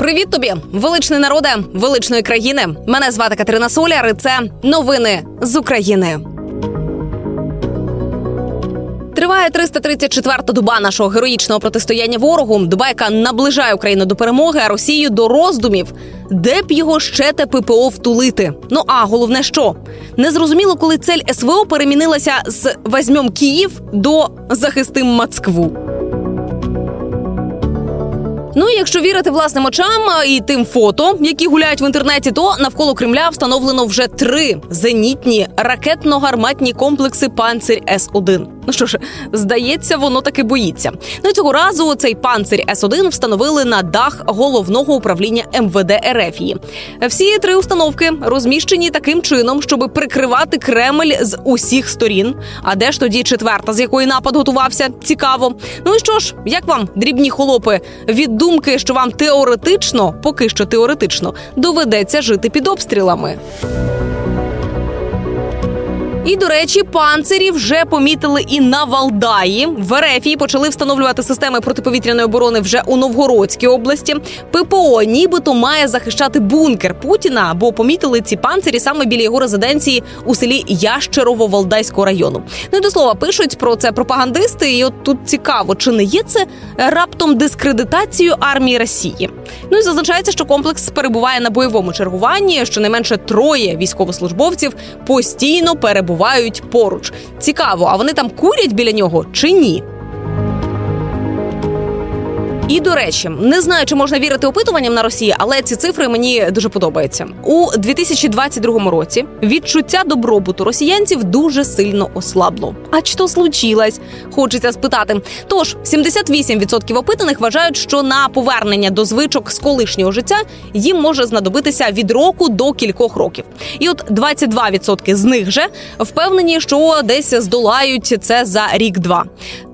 Привіт тобі, величний народе, величної країни. Мене звати Катерина Соляр. і Це новини з України. Триває 334-та доба нашого героїчного протистояння ворогу. Доба, яка наближає Україну до перемоги, а Росію до роздумів, де б його ще те ППО втулити. Ну а головне, що незрозуміло, коли цель СВО перемінилася з «возьмем Київ до захистим Москву. Ну якщо вірити власним очам і тим фото, які гуляють в інтернеті, то навколо Кремля встановлено вже три зенітні ракетно-гарматні комплекси «Панцирь С-1». Ну що ж, здається, воно таки боїться. Ну цього разу цей панцир С-1 встановили на дах головного управління МВД РФії. Всі три установки розміщені таким чином, щоб прикривати Кремль з усіх сторін. А де ж тоді четверта, з якої напад готувався? Цікаво. Ну і що ж, як вам дрібні холопи від думки, що вам теоретично, поки що теоретично, доведеться жити під обстрілами? І до речі, панцирі вже помітили і на Валдаї. В Ерефії почали встановлювати системи протиповітряної оборони вже у Новгородській області. ППО нібито має захищати бункер Путіна, бо помітили ці панцирі саме біля його резиденції у селі Ящерово-Валдайського району. Ну і до слова пишуть про це пропагандисти. І от тут цікаво, чи не є це раптом дискредитацією армії Росії? Ну і зазначається, що комплекс перебуває на бойовому чергуванні. Щонайменше троє військовослужбовців постійно перебувають перебувають поруч. Цікаво, а вони там курять біля нього чи ні? І до речі, не знаю, чи можна вірити опитуванням на Росії, але ці цифри мені дуже подобаються. У 2022 році відчуття добробуту росіянців дуже сильно ослабло. А що случилось? Хочеться спитати. Тож 78% опитаних вважають, що на повернення до звичок з колишнього життя їм може знадобитися від року до кількох років. І от 22% з них же впевнені, що десь здолають це за рік-два.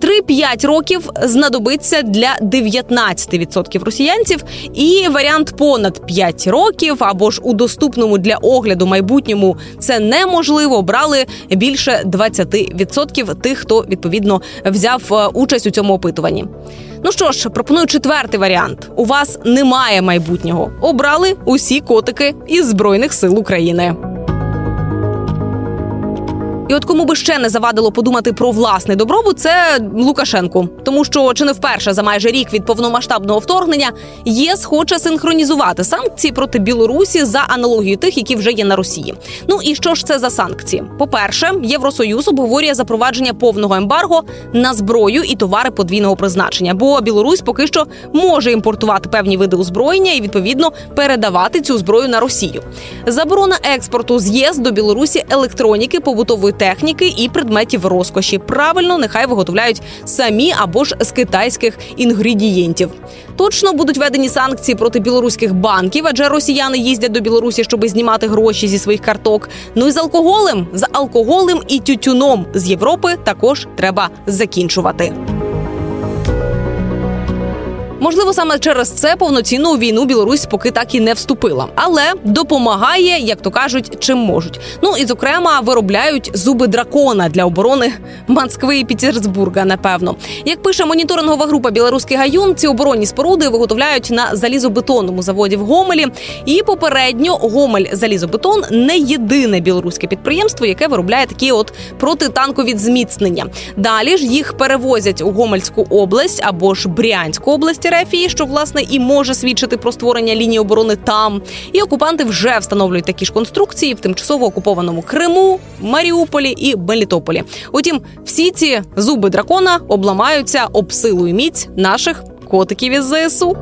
3-5 років знадобиться для 9 15% росіянців, і варіант понад 5 років або ж у доступному для огляду майбутньому це неможливо. Брали більше 20% тих, хто відповідно взяв е, участь у цьому опитуванні. Ну що ж, пропоную четвертий варіант: у вас немає майбутнього. Обрали усі котики із збройних сил України. І от кому би ще не завадило подумати про власний добробут, це Лукашенку, тому що чи не вперше за майже рік від повномасштабного вторгнення ЄС хоче синхронізувати санкції проти Білорусі за аналогією тих, які вже є на Росії. Ну і що ж це за санкції? По перше, Євросоюз обговорює запровадження повного ембарго на зброю і товари подвійного призначення, бо Білорусь поки що може імпортувати певні види озброєння і відповідно передавати цю зброю на Росію. Заборона експорту з ЄС до Білорусі електроніки побутової техніки і предметів розкоші. Правильно, нехай виготовляють самі або ж з китайських інгредієнтів. Точно будуть введені санкції проти білоруських банків, адже росіяни їздять до Білорусі, щоб знімати гроші зі своїх карток. Ну і з алкоголем, з алкоголем і тютюном з Європи також треба закінчувати. Можливо, саме через це повноцінну війну Білорусь поки так і не вступила, але допомагає, як то кажуть, чим можуть. Ну і зокрема виробляють зуби дракона для оборони Москви і Петербурга. Напевно, як пише моніторингова група Білоруський гаюн, ці оборонні споруди виготовляють на залізобетонному заводі в Гомелі. І попередньо Гомель залізобетон не єдине білоруське підприємство, яке виробляє такі от протитанкові зміцнення. Далі ж їх перевозять у Гомельську область або ж Брянську область. Рефії, що власне і може свідчити про створення лінії оборони там. І окупанти вже встановлюють такі ж конструкції в тимчасово окупованому Криму, Маріуполі і Мелітополі. Утім, всі ці зуби дракона обламаються об силу і міць наших котиків із ЗСУ.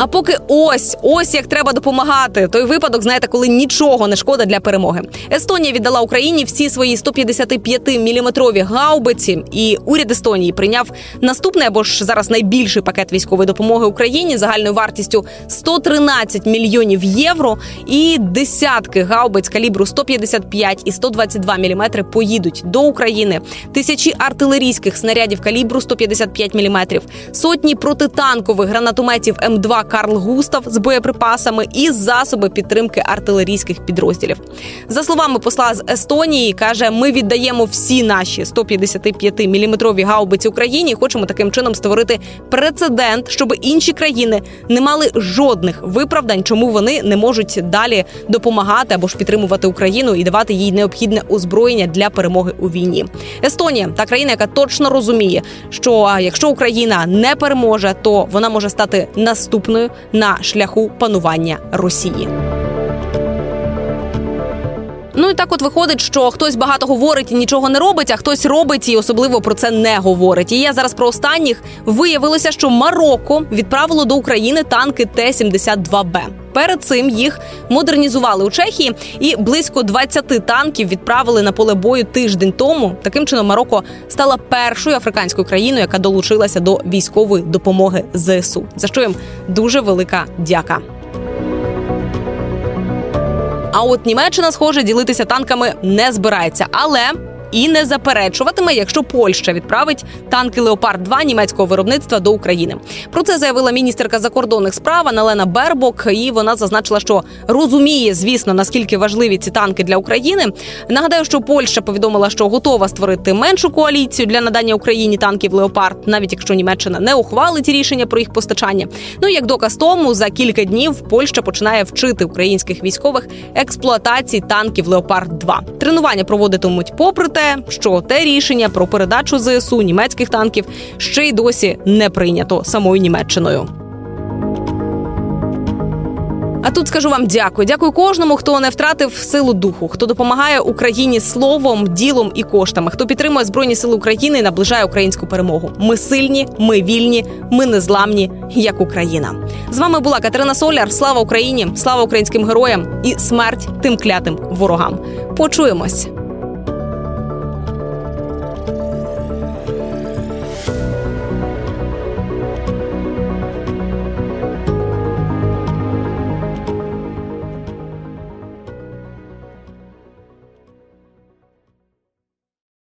А поки ось ось як треба допомагати. Той випадок, знаєте, коли нічого не шкода для перемоги. Естонія віддала Україні всі свої 155-міліметрові гаубиці, і уряд Естонії прийняв наступний або ж зараз найбільший пакет військової допомоги Україні загальною вартістю 113 мільйонів євро. І десятки гаубиць калібру 155 і 122 міліметри поїдуть до України. Тисячі артилерійських снарядів калібру 155 міліметрів, сотні протитанкових гранатометів М2 Карл Густав з боєприпасами і засоби підтримки артилерійських підрозділів. За словами посла з Естонії, каже: ми віддаємо всі наші 155 міліметрові гаубиці Україні. і Хочемо таким чином створити прецедент, щоб інші країни не мали жодних виправдань, чому вони не можуть далі допомагати або ж підтримувати Україну і давати їй необхідне озброєння для перемоги у війні. Естонія та країна, яка точно розуміє, що якщо Україна не переможе, то вона може стати наступною на шляху панування Росії. Ну і так, от виходить, що хтось багато говорить і нічого не робить, а хтось робить і особливо про це не говорить. І я зараз про останніх виявилося, що Марокко відправило до України танки Т-72Б. Перед цим їх модернізували у Чехії, і близько 20 танків відправили на поле бою тиждень тому. Таким чином Марокко стала першою африканською країною, яка долучилася до військової допомоги ЗСУ. За що їм дуже велика дяка. А от Німеччина, схоже, ділитися танками не збирається, але і не заперечуватиме, якщо Польща відправить танки Леопард 2 німецького виробництва до України. Про це заявила міністерка закордонних справ Аналена Бербок. І вона зазначила, що розуміє, звісно, наскільки важливі ці танки для України. Нагадаю, що Польща повідомила, що готова створити меншу коаліцію для надання Україні танків Леопард, навіть якщо Німеччина не ухвалить рішення про їх постачання. Ну як доказ тому, за кілька днів Польща починає вчити українських військових експлуатації танків Леопард 2 Тренування проводитимуть попри те, що те рішення про передачу ЗСУ німецьких танків ще й досі не прийнято самою Німеччиною. А тут скажу вам дякую. Дякую кожному, хто не втратив силу духу, хто допомагає Україні словом, ділом і коштами, хто підтримує збройні сили України і наближає українську перемогу. Ми сильні, ми вільні, ми незламні, як Україна. З вами була Катерина Соляр. Слава Україні! Слава українським героям і смерть тим клятим ворогам. Почуємось.